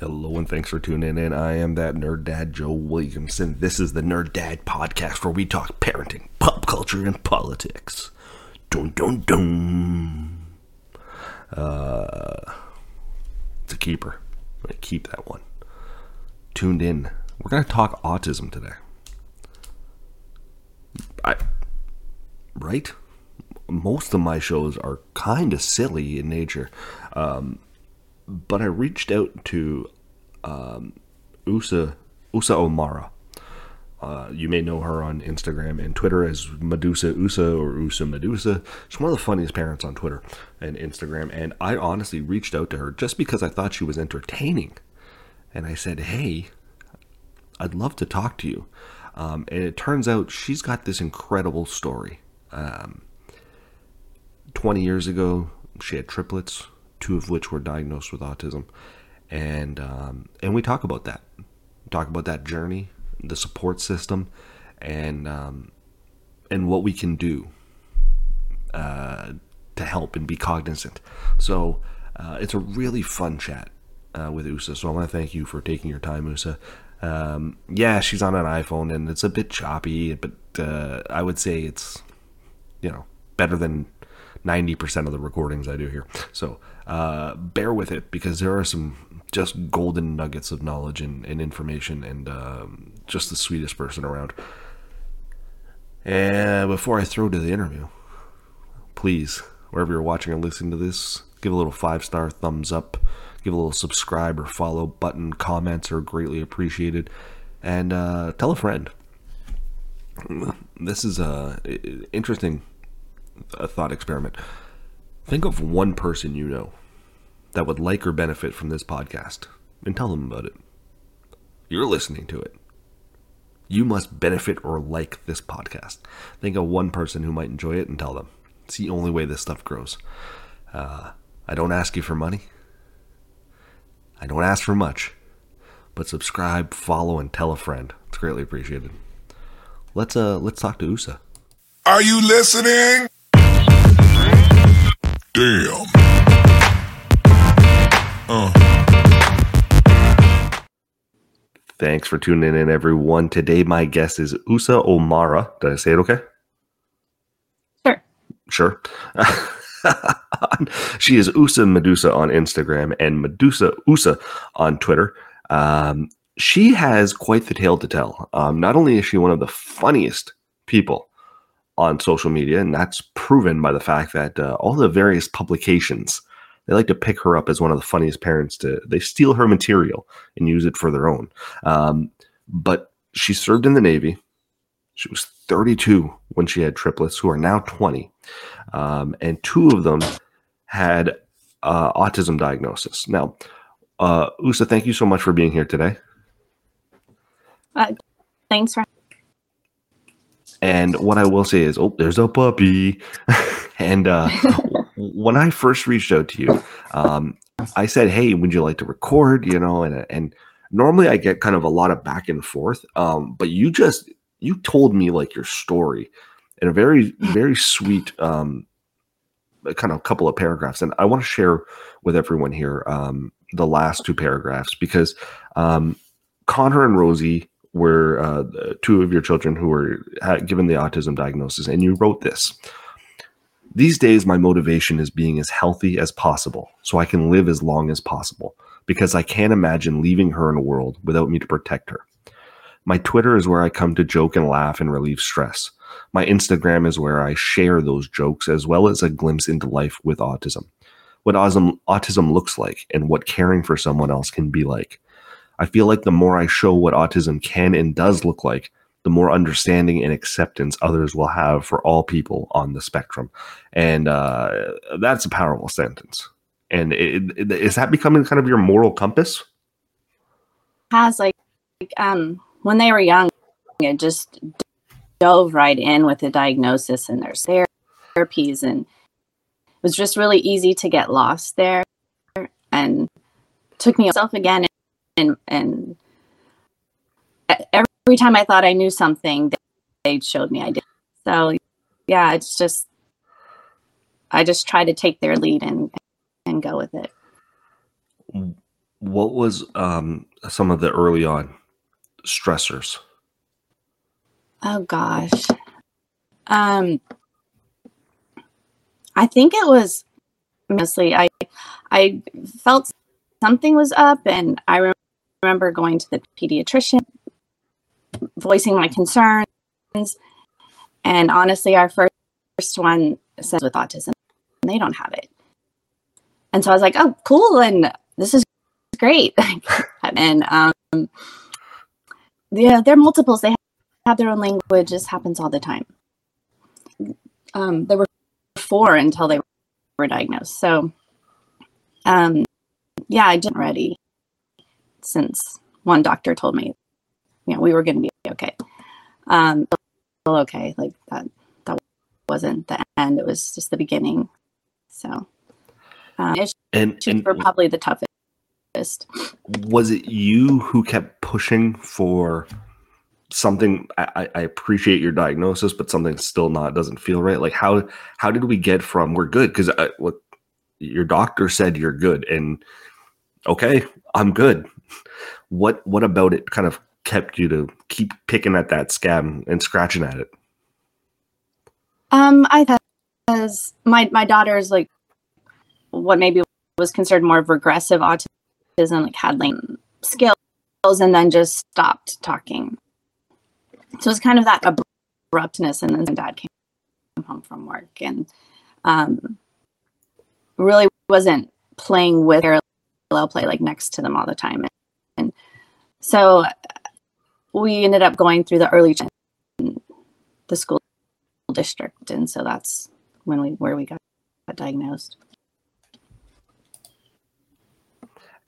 Hello and thanks for tuning in. I am that nerd dad, Joe Williamson. This is the Nerd Dad podcast where we talk parenting, pop culture, and politics. Dun dun dun. Uh, it's a keeper. I'm gonna keep that one. Tuned in. We're gonna talk autism today. I right. Most of my shows are kind of silly in nature. Um, but I reached out to um, Usa Usa Omara. Uh, you may know her on Instagram and Twitter as Medusa Usa or Usa Medusa. She's one of the funniest parents on Twitter and Instagram. And I honestly reached out to her just because I thought she was entertaining. And I said, hey, I'd love to talk to you. Um, and it turns out she's got this incredible story. Um, 20 years ago, she had triplets two of which were diagnosed with autism, and um, and we talk about that, talk about that journey, the support system, and um, and what we can do uh, to help and be cognizant. So uh, it's a really fun chat uh, with Usa. So I want to thank you for taking your time, Usa. Um, yeah, she's on an iPhone and it's a bit choppy, but uh, I would say it's you know better than 90% of the recordings I do here. So uh, bear with it because there are some just golden nuggets of knowledge and, and information and um, just the sweetest person around. And before I throw to the interview, please, wherever you're watching or listening to this, give a little five star thumbs up, give a little subscribe or follow button. Comments are greatly appreciated. And uh, tell a friend. This is a interesting a thought experiment. Think of one person you know that would like or benefit from this podcast and tell them about it. You're listening to it. You must benefit or like this podcast. Think of one person who might enjoy it and tell them. It's the only way this stuff grows. Uh, I don't ask you for money. I don't ask for much. But subscribe, follow, and tell a friend. It's greatly appreciated. Let's uh let's talk to USA. Are you listening? Damn. Uh. Thanks for tuning in, everyone. Today, my guest is Usa Omara. Did I say it okay? Sure. Sure. she is Usa Medusa on Instagram and Medusa Usa on Twitter. Um, she has quite the tale to tell. Um, not only is she one of the funniest people on social media, and that's proven by the fact that uh, all the various publications they like to pick her up as one of the funniest parents. To they steal her material and use it for their own. Um, but she served in the Navy. She was 32 when she had triplets, who are now 20, um, and two of them had uh, autism diagnosis. Now, uh, Usa, thank you so much for being here today. Uh, thanks for and what I will say is, oh, there's a puppy. and uh, when I first reached out to you, um, I said, hey, would you like to record? You know, and and normally I get kind of a lot of back and forth, um, but you just you told me like your story in a very very sweet um, kind of couple of paragraphs, and I want to share with everyone here um, the last two paragraphs because um, Connor and Rosie were uh, two of your children who were given the autism diagnosis, and you wrote this. These days, my motivation is being as healthy as possible so I can live as long as possible because I can't imagine leaving her in a world without me to protect her. My Twitter is where I come to joke and laugh and relieve stress. My Instagram is where I share those jokes as well as a glimpse into life with autism. What autism, autism looks like and what caring for someone else can be like. I feel like the more I show what autism can and does look like, the more understanding and acceptance others will have for all people on the spectrum. And uh, that's a powerful sentence. And it, it, is that becoming kind of your moral compass? has like um when they were young, it just dove right in with the diagnosis and their therapies and it was just really easy to get lost there and took me myself again and and every time I thought I knew something, they showed me I did. So yeah, it's just I just try to take their lead and and go with it. What was um, some of the early on stressors? Oh gosh. Um I think it was mostly I I felt something was up and I remember going to the pediatrician voicing my concerns and honestly our first one says with autism they don't have it. And so I was like, "Oh, cool and this is great." and um yeah, they're multiples. They have their own language. This happens all the time. Um, there were four until they were diagnosed. So, um, yeah, I didn't ready since one doctor told me, you know, we were going to be okay. Um, okay, like that. That wasn't the end. It was just the beginning. So, um, and, and were probably the toughest. Was it you who kept pushing for? something I, I, appreciate your diagnosis, but something still not doesn't feel right. Like how how did we get from we're good because what your doctor said you're good and okay I'm good. What what about it kind of kept you to keep picking at that scab and scratching at it? Um, I because my my daughter is like what maybe was considered more of regressive autism, like had like skills, and then just stopped talking so it's kind of that abruptness and then dad came home from work and um, really wasn't playing with parallel play like next to them all the time. And, so we ended up going through the early the school district. And so that's when we where we got, diagnosed.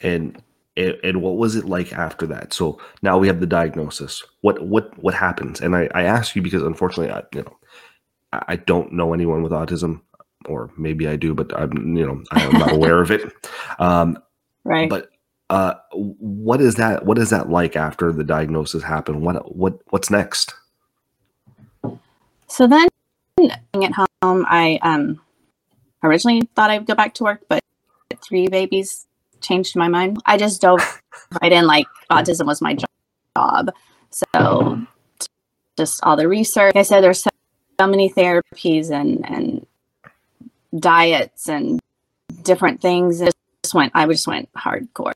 And and, what was it like after that? So now we have the diagnosis. What what what happens? And i, I ask you because unfortunately i you know I don't know anyone with autism or maybe i do but i'm you know i'm not aware of it. Um, right but uh, what is that what is that like after the diagnosis happened what what what's next so then at home i um originally thought i'd go back to work but three babies changed my mind. I just dove right in like autism was my job. So just all the research. Like I said there's so, so many therapies and and diets and different things. Just went I just went hardcore.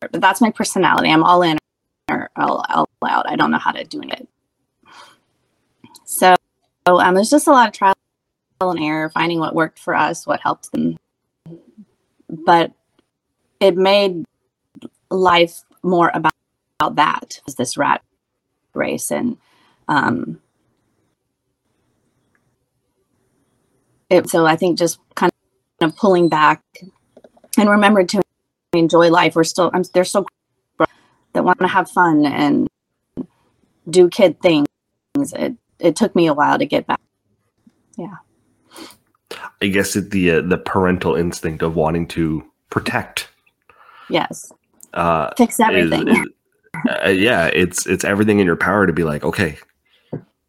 But that's my personality. I'm all in or all, all out. I don't know how to do it. So um, there's just a lot of trial and error, finding what worked for us, what helped them. But it made life more about, about that this rat race and um it, so i think just kind of pulling back and remember to enjoy life we're still I'm, they're still that want to have fun and do kid things it it took me a while to get back yeah i guess it the uh, the parental instinct of wanting to protect Yes. Uh, Fix everything. Is, is, uh, yeah, it's it's everything in your power to be like, okay,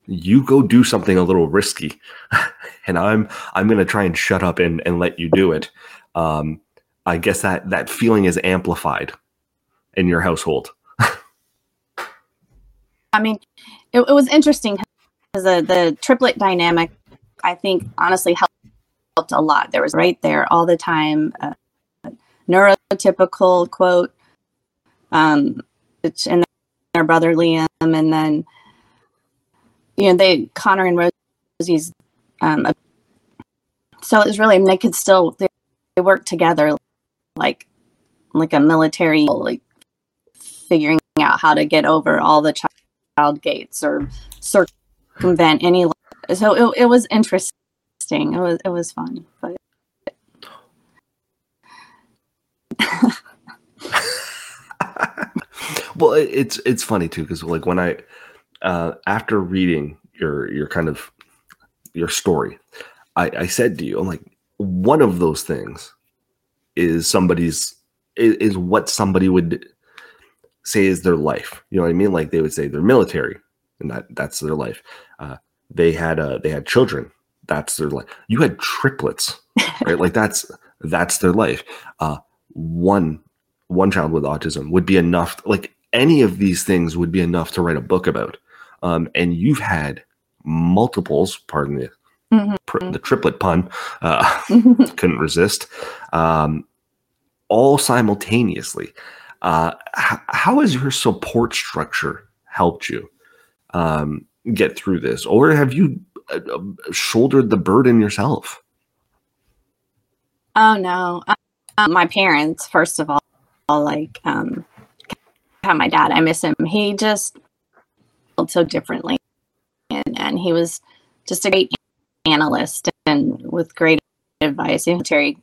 you go do something a little risky, and I'm I'm gonna try and shut up and and let you do it. Um, I guess that that feeling is amplified in your household. I mean, it, it was interesting because the the triplet dynamic, I think, honestly helped helped a lot. There was right there all the time. Uh, neurotypical quote, um, and their brother Liam, and then you know they Connor and Rosie's. Um, so it was really, I mean, they could still they, they work together, like like a military, like figuring out how to get over all the child gates or circumvent any. So it, it was interesting. It was it was fun, but well, it's it's funny too because like when I uh, after reading your your kind of your story, I, I said to you, I'm like one of those things is somebody's is, is what somebody would say is their life. You know what I mean? Like they would say they're military, and that that's their life. Uh, they had uh, they had children. That's their life. You had triplets, right? like that's that's their life. Uh, one one child with autism would be enough. Like any of these things would be enough to write a book about. Um, and you've had multiples. Pardon the Mhm. pr- the triplet pun. Uh, couldn't resist. Um, all simultaneously. Uh, h- how has your support structure helped you um, get through this, or have you uh, uh, shouldered the burden yourself? Oh no, um, my parents first of all, like um, my dad. I miss him. He just felt so differently, and and he was just a great analyst and with great advice. A military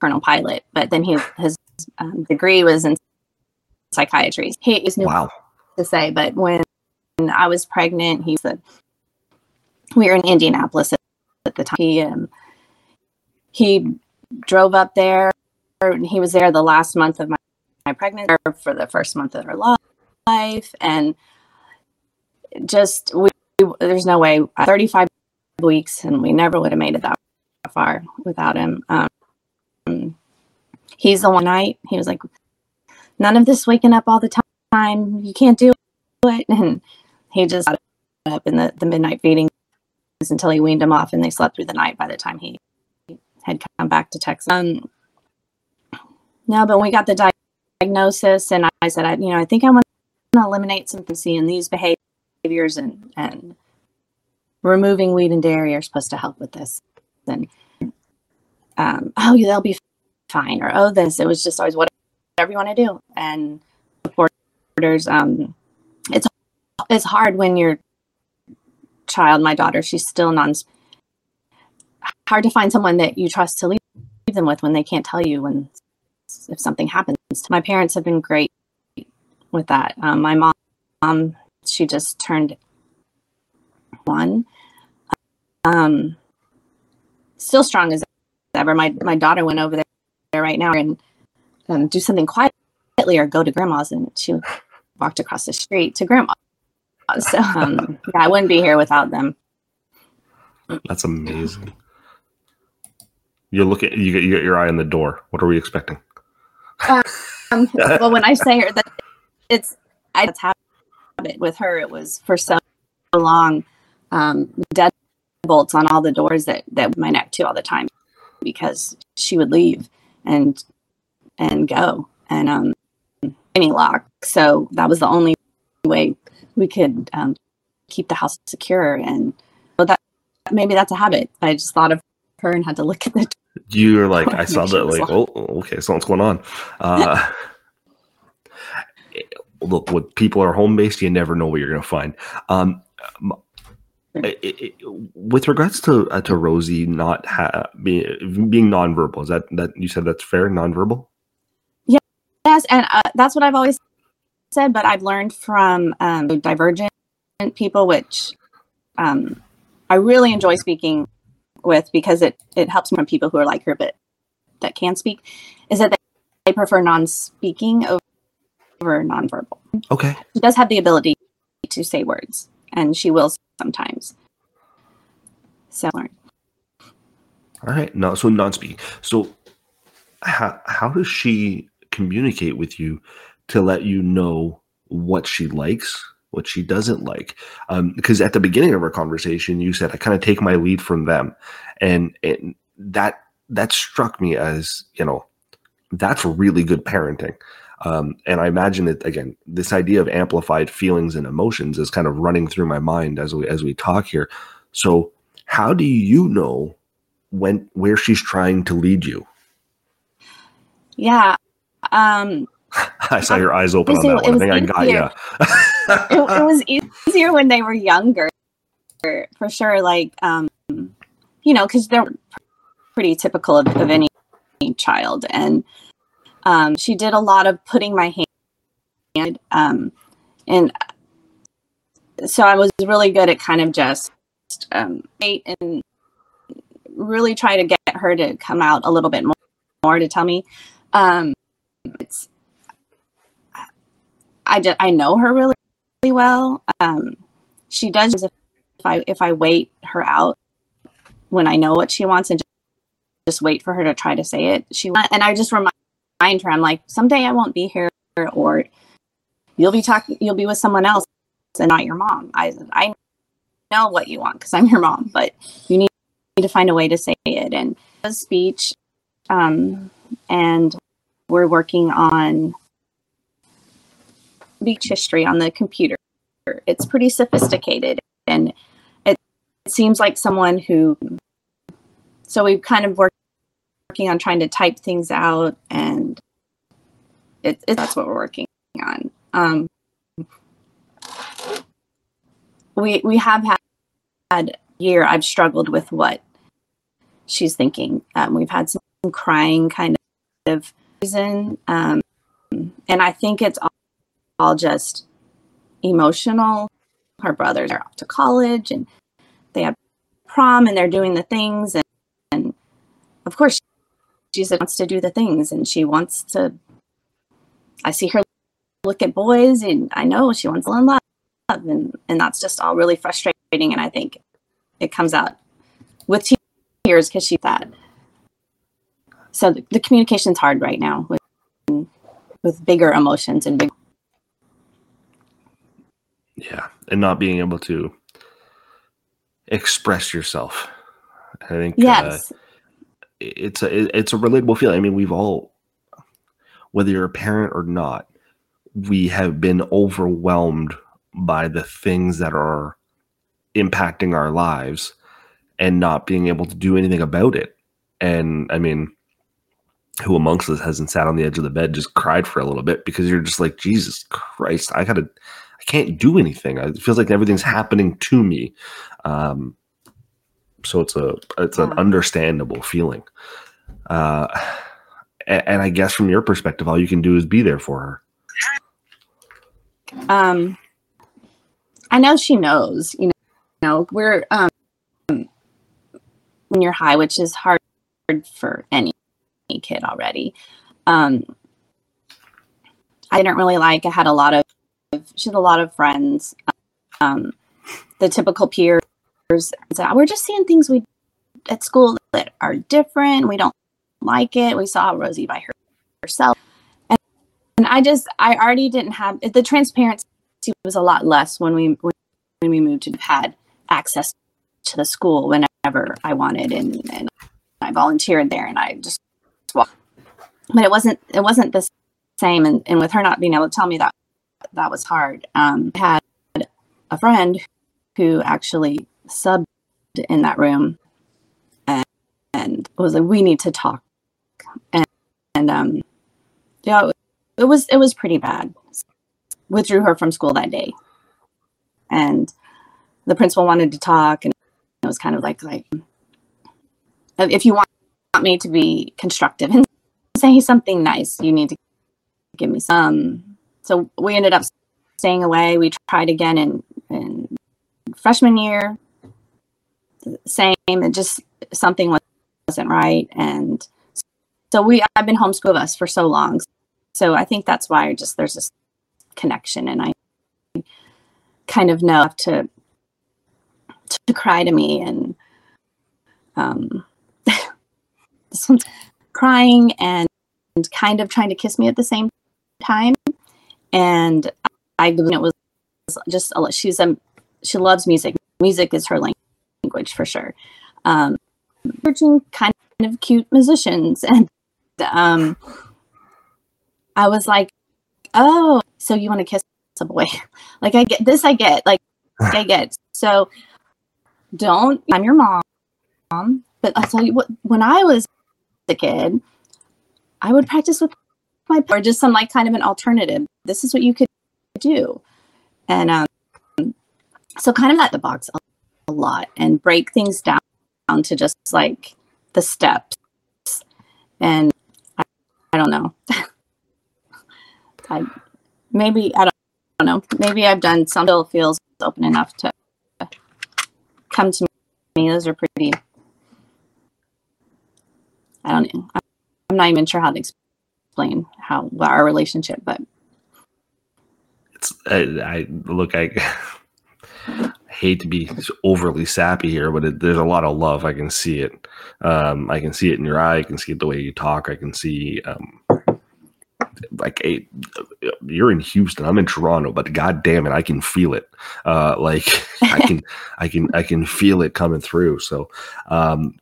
colonel pilot, but then he his um, degree was in psychiatry. He is new Wow. to say, but when I was pregnant, he said we were in Indianapolis at, at the time. He um, he drove up there. And he was there the last month of my, my pregnancy, for the first month of her life, and just we. There's no way. 35 weeks, and we never would have made it that far without him. Um, he's the one night he was like, none of this waking up all the time. You can't do it. And he just got up in the, the midnight feedings until he weaned him off and they slept through the night by the time he had come back to Texas. Um, no, but we got the diagnosis and I said, I, you know, I think I want to eliminate some seeing these behaviors and, and removing wheat and dairy are supposed to help with this. And, um, oh, they'll be fine. Or, oh, this, it was just always whatever you want to do. And supporters, um, it's, it's hard when your child, my daughter, she's still non, hard to find someone that you trust to leave them with when they can't tell you when if something happens. My parents have been great with that. Um, my mom, um, she just turned one. Um, still strong as ever. My my daughter went over there right now and um, do something quietly or go to grandma's, and she walked across the street to grandma. So um, yeah, I wouldn't be here without them. That's amazing. You're looking. You get you get your eye on the door. What are we expecting? Um, well, when I say her, that it's I that's habit with her. It was for so long um, dead bolts on all the doors that that my neck to all the time because she would leave and and go and um any lock. So that was the only way we could um, keep the house secure. And so that maybe that's a habit. I just thought of her and had to look at the You're like, I saw that. Like, oh, okay, something's going on. Uh, look, when people are home based, you never know what you're going to find. Um, it- it- with regards to uh, to Rosie not ha- being being nonverbal, is that that you said that's fair? Nonverbal. Yeah. Yes, and uh, that's what I've always said. But I've learned from um, divergent people, which um, I really enjoy speaking with because it it helps from people who are like her, but that can speak. Is that they, they prefer non-speaking over, over nonverbal. Okay. She does have the ability to say words, and she will sometimes. So All right. No, so non-speaking. So how how does she communicate with you to let you know what she likes, what she doesn't like? Um, because at the beginning of our conversation, you said I kind of take my lead from them, and and that that struck me as you know that's really good parenting. Um, and I imagine that again, this idea of amplified feelings and emotions is kind of running through my mind as we as we talk here. So, how do you know when where she's trying to lead you? yeah, um, I saw your eyes open on that one. I think I got easier. you. it, it was easier when they were younger for sure like um you know because they're pretty typical of, of any child and um she did a lot of putting my hand, Um, and so I was really good at kind of just um, wait and really try to get her to come out a little bit more, more to tell me. Um, it's I just I know her really, really well. Um, she does if I if I wait her out when I know what she wants and just, just wait for her to try to say it. She and I just remind her I'm like someday I won't be here or you'll be talking you'll be with someone else and not your mom. I I know what you want because I'm your mom, but you need to find a way to say it and speech um, and we're working on beach history on the computer. It's pretty sophisticated and it, it seems like someone who so we've kind of worked working on trying to type things out and it, it that's what we're working on. Um, we we have had, had year I've struggled with what she's thinking. Um, we've had some crying kind of reason, um, and I think it's all, all just emotional. Her brothers are off to college, and they have prom, and they're doing the things, and, and of course, she wants to do the things, and she wants to. I see her look at boys, and I know she wants to learn love, and and that's just all really frustrating. And I think it comes out with tears because she's that. So the, the communication's hard right now with with bigger emotions and big. Yeah, and not being able to express yourself. I think uh, yes, uh, it's a it's a relatable feeling. I mean, we've all, whether you're a parent or not, we have been overwhelmed by the things that are impacting our lives and not being able to do anything about it. And I mean, who amongst us hasn't sat on the edge of the bed just cried for a little bit because you're just like Jesus Christ, I gotta, I can't do anything. It feels like everything's happening to me. Um, so it's a it's an understandable feeling. Uh, and, and I guess from your perspective, all you can do is be there for her. Um, I know she knows. You know, you know we're um, when you're high, which is hard for any, any kid already. Um, I didn't really like. I had a lot of. She had a lot of friends. Um, the typical peers. We're just seeing things we at school that are different. We don't like it. We saw Rosie by her, herself, and, and I just I already didn't have the transparency was a lot less when we when we moved to had access to the school whenever I wanted, and, and I volunteered there, and I just walked. But it wasn't it wasn't the same, and, and with her not being able to tell me that that was hard. Um, I had a friend who actually subbed in that room, and, and was like, "We need to talk," and and um, yeah, it was it was pretty bad. Withdrew her from school that day, and the principal wanted to talk, and it was kind of like like if you want me to be constructive and say something nice, you need to give me some. So we ended up staying away. We tried again in, in freshman year. Same, and just something wasn't right, and so we I've been homeschooled us for so long. So I think that's why just there's this connection, and I kind of know to to cry to me and um, this one's crying and and kind of trying to kiss me at the same time. And i it was just she's a she loves music. Music is her language for sure. Um kind of cute musicians. And um i was like oh so you want to kiss a boy? Like i get this i get like i get. So don't i'm your mom. Mom but i'll tell you what when i was a kid i would practice with my or just some like kind of an alternative. This is what you could do. And um so kind of let the box a, lot and break things down, down to just like the steps and i, I don't know I, maybe I don't, I don't know. Maybe I've done some still feels open enough to come to me. Those are pretty. I don't know. I'm not even sure how to explain how our relationship, but it's I, I look I hate to be overly sappy here, but it, there's a lot of love. I can see it. Um, I can see it in your eye. I can see it the way you talk. I can see um, like a, you're in Houston. I'm in Toronto, but god damn it, I can feel it. Uh, like I can, I can, I can feel it coming through. So, um,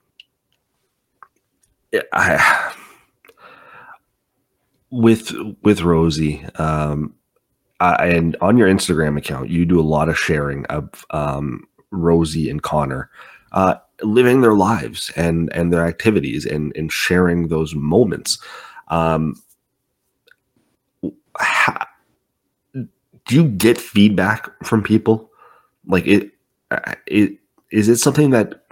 I with with Rosie, um, uh, and on your Instagram account, you do a lot of sharing of um, Rosie and Connor uh, living their lives and and their activities and and sharing those moments. Um, how, do you get feedback from people? Like it, uh, it is it something that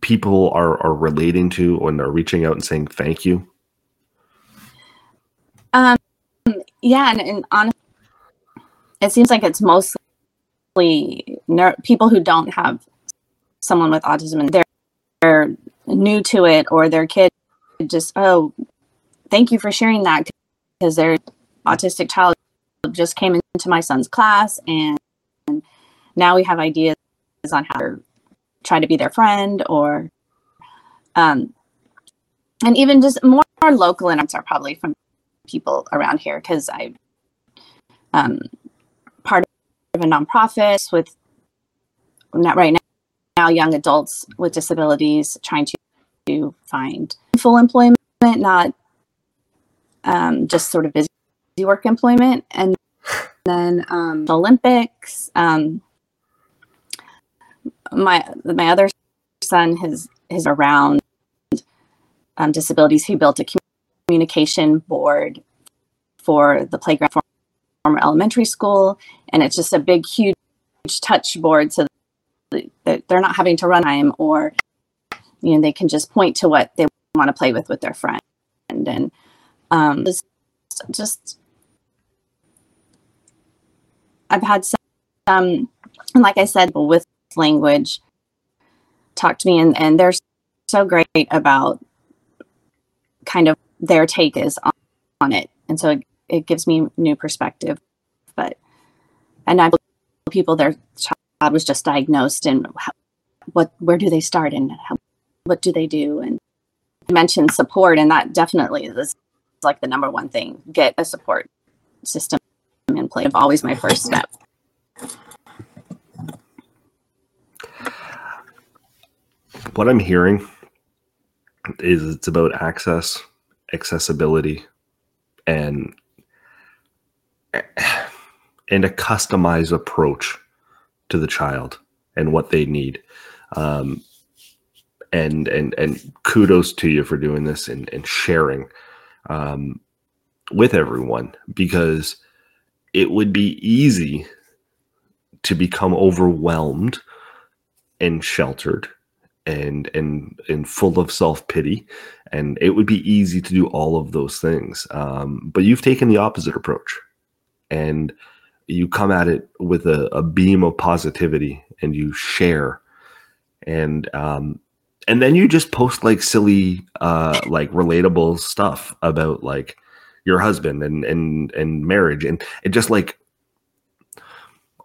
people are are relating to and are reaching out and saying thank you? Um, yeah, and, and honestly, it seems like it's mostly ner- people who don't have someone with autism and they're, they're new to it or their kid just oh thank you for sharing that because their autistic child just came into my son's class and, now we have ideas on how to try to be their friend or um and even just more, more local and are probably from people around here because I um part of a nonprofit with not right now, now young adults with disabilities trying to, to find full employment, not um, just sort of busy work employment. And then um, the Olympics. Um, my my other son has is around um, disabilities. He built a communication board for the playground former elementary school, and it's just a big, huge, touch board so that they're not having to run time or you know they can just point to what they want to play with with their friend and um, just, just I've had some, um, and like I said, with language talk to me and, and they're so great about kind of their take is on, on it. And so it, it gives me new perspective. But, and I believe people their child was just diagnosed and how, what, where do they start and how, what do they do? And mention support. And that definitely is like the number one thing, get a support system in place. Always my first step. What I'm hearing is it's about access, accessibility, and and a customized approach to the child and what they need. Um, and and and kudos to you for doing this and, and sharing um, with everyone because it would be easy to become overwhelmed and sheltered and and and full of self-pity. And it would be easy to do all of those things. Um, but you've taken the opposite approach. And you come at it with a, a beam of positivity and you share and um, and then you just post like silly uh like relatable stuff about like your husband and and and marriage and it just like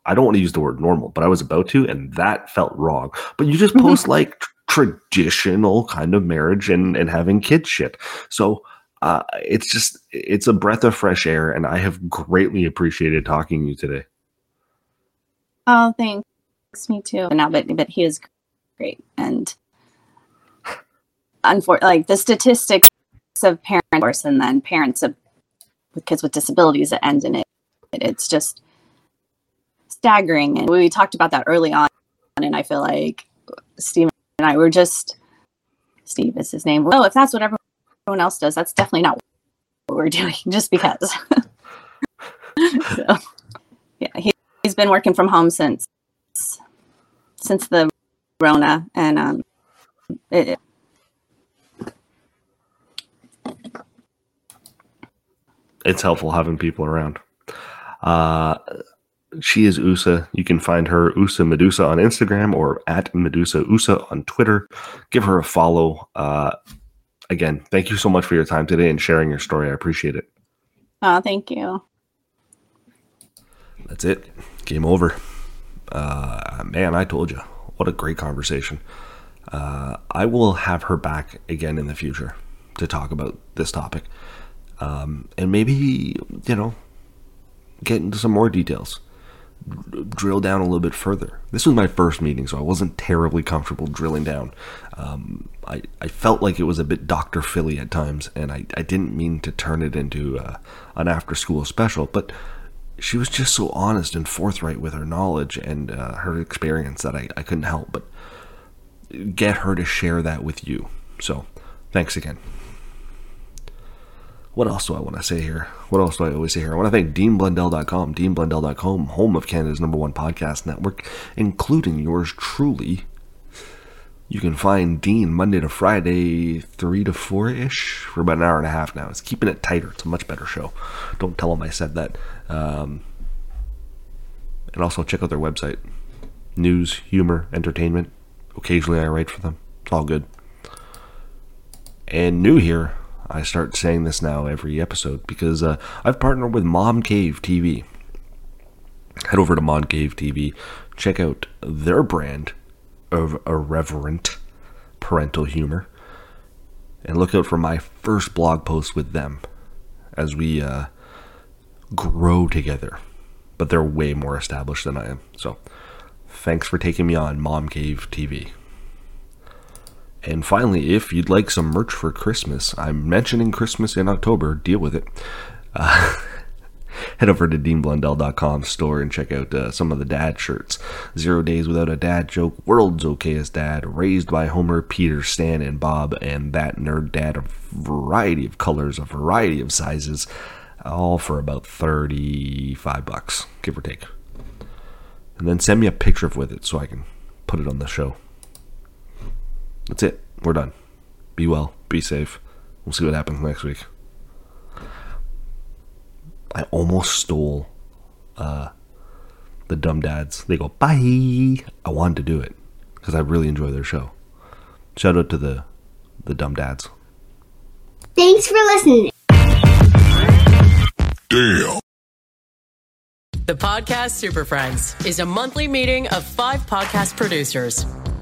I don't want to use the word normal, but I was about to, and that felt wrong. But you just mm-hmm. post like traditional kind of marriage and and having kids shit. So uh, it's just it's a breath of fresh air, and I have greatly appreciated talking to you today. Oh, thanks. Me too. Now, but but he is great, and unfortunately, like the statistics of parents and then parents of with kids with disabilities that end in it, it's just staggering. And we talked about that early on, and I feel like Steve and I were just Steve is his name. Oh, if that's what everyone else does, that's definitely not what we're doing. Just because. so, yeah, he, has been working from home since since the Rona, and um, it, it's helpful having people around. Uh, she is Usa. You can find her Usa Medusa on Instagram or at Medusa Usa on Twitter. Give her a follow. Uh, again, thank you so much for your time today and sharing your story. I appreciate it. Oh, thank you. That's it. Game over. Uh, man, I told you. What a great conversation. Uh, I will have her back again in the future to talk about this topic. Um, and maybe, you know, get into some more details. Drill down a little bit further. This was my first meeting, so I wasn't terribly comfortable drilling down. Um, I, I felt like it was a bit Dr. Philly at times, and I, I didn't mean to turn it into uh, an after school special, but she was just so honest and forthright with her knowledge and uh, her experience that I, I couldn't help but get her to share that with you. So, thanks again. What else do I want to say here? What else do I always say here? I want to thank DeanBlundell.com, DeanBlundell.com, home of Canada's number one podcast network, including yours truly. You can find Dean Monday to Friday, 3 to 4 ish, for about an hour and a half now. It's keeping it tighter. It's a much better show. Don't tell them I said that. Um, and also check out their website news, humor, entertainment. Occasionally I write for them. It's all good. And new here, I start saying this now every episode because uh, I've partnered with Mom Cave TV. Head over to Mom Cave TV, check out their brand of irreverent parental humor, and look out for my first blog post with them as we uh, grow together. But they're way more established than I am. So thanks for taking me on Mom Cave TV. And finally, if you'd like some merch for Christmas, I'm mentioning Christmas in October. Deal with it. Uh, head over to deanblundell.com store and check out uh, some of the dad shirts. Zero Days Without a Dad Joke, World's Okayest Dad, Raised by Homer, Peter, Stan, and Bob, and That Nerd Dad, a variety of colors, a variety of sizes, all for about 35 bucks, give or take. And then send me a picture of with it so I can put it on the show. That's it. We're done. Be well. Be safe. We'll see what happens next week. I almost stole uh, the Dumb Dads. They go, bye. I wanted to do it because I really enjoy their show. Shout out to the, the Dumb Dads. Thanks for listening. Damn. The podcast Super Friends is a monthly meeting of five podcast producers.